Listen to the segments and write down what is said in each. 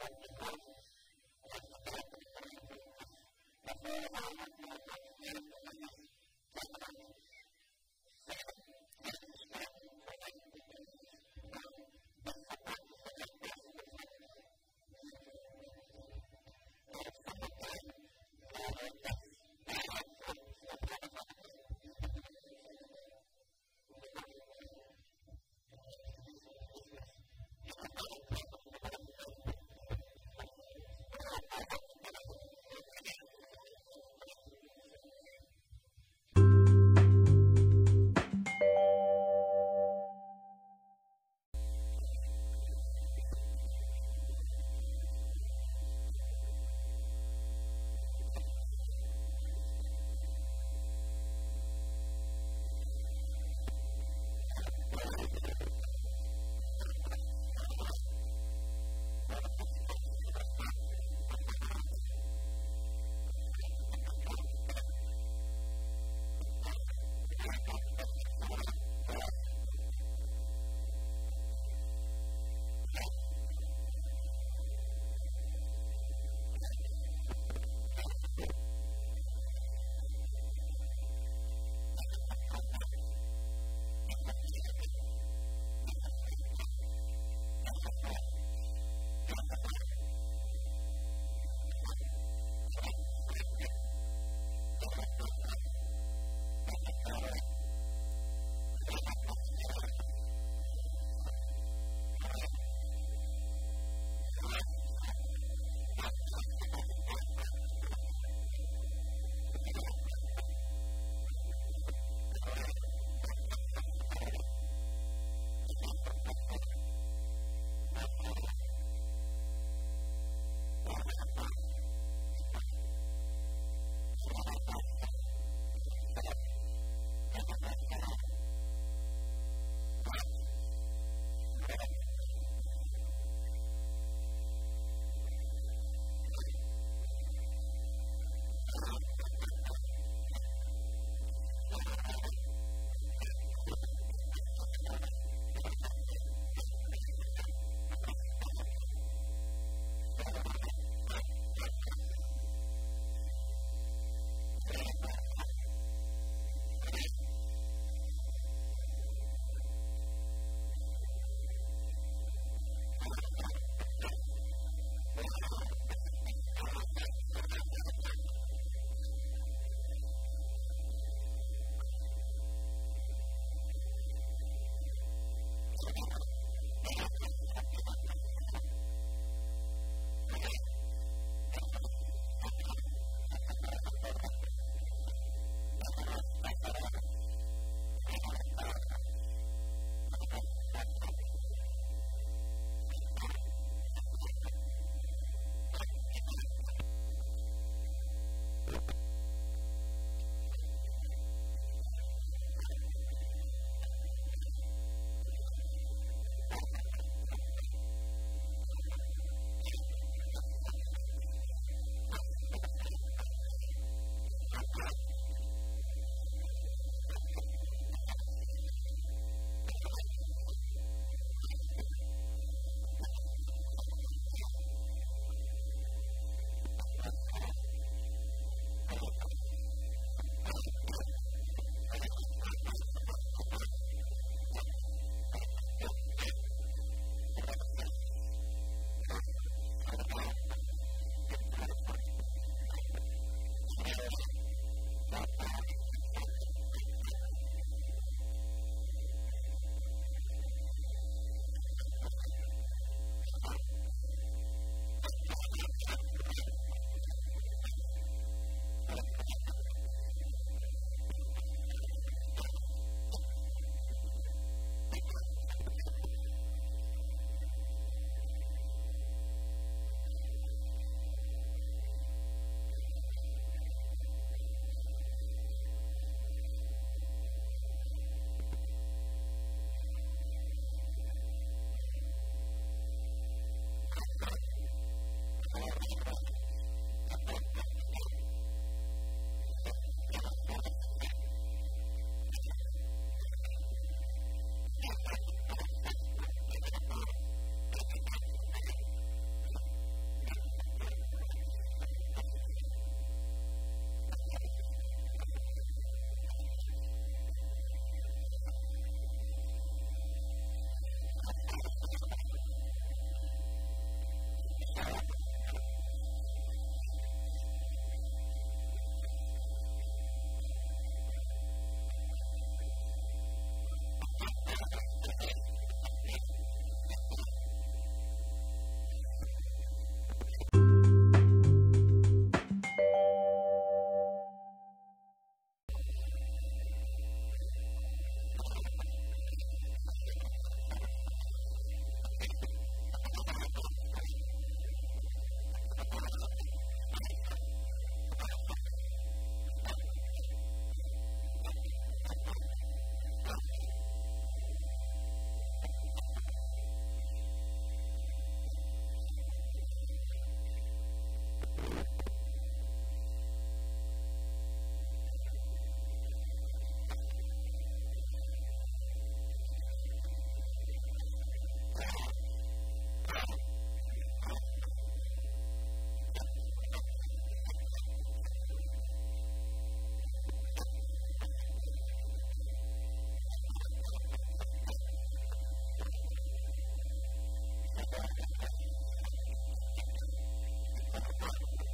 Thank you. Thank you.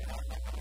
you know,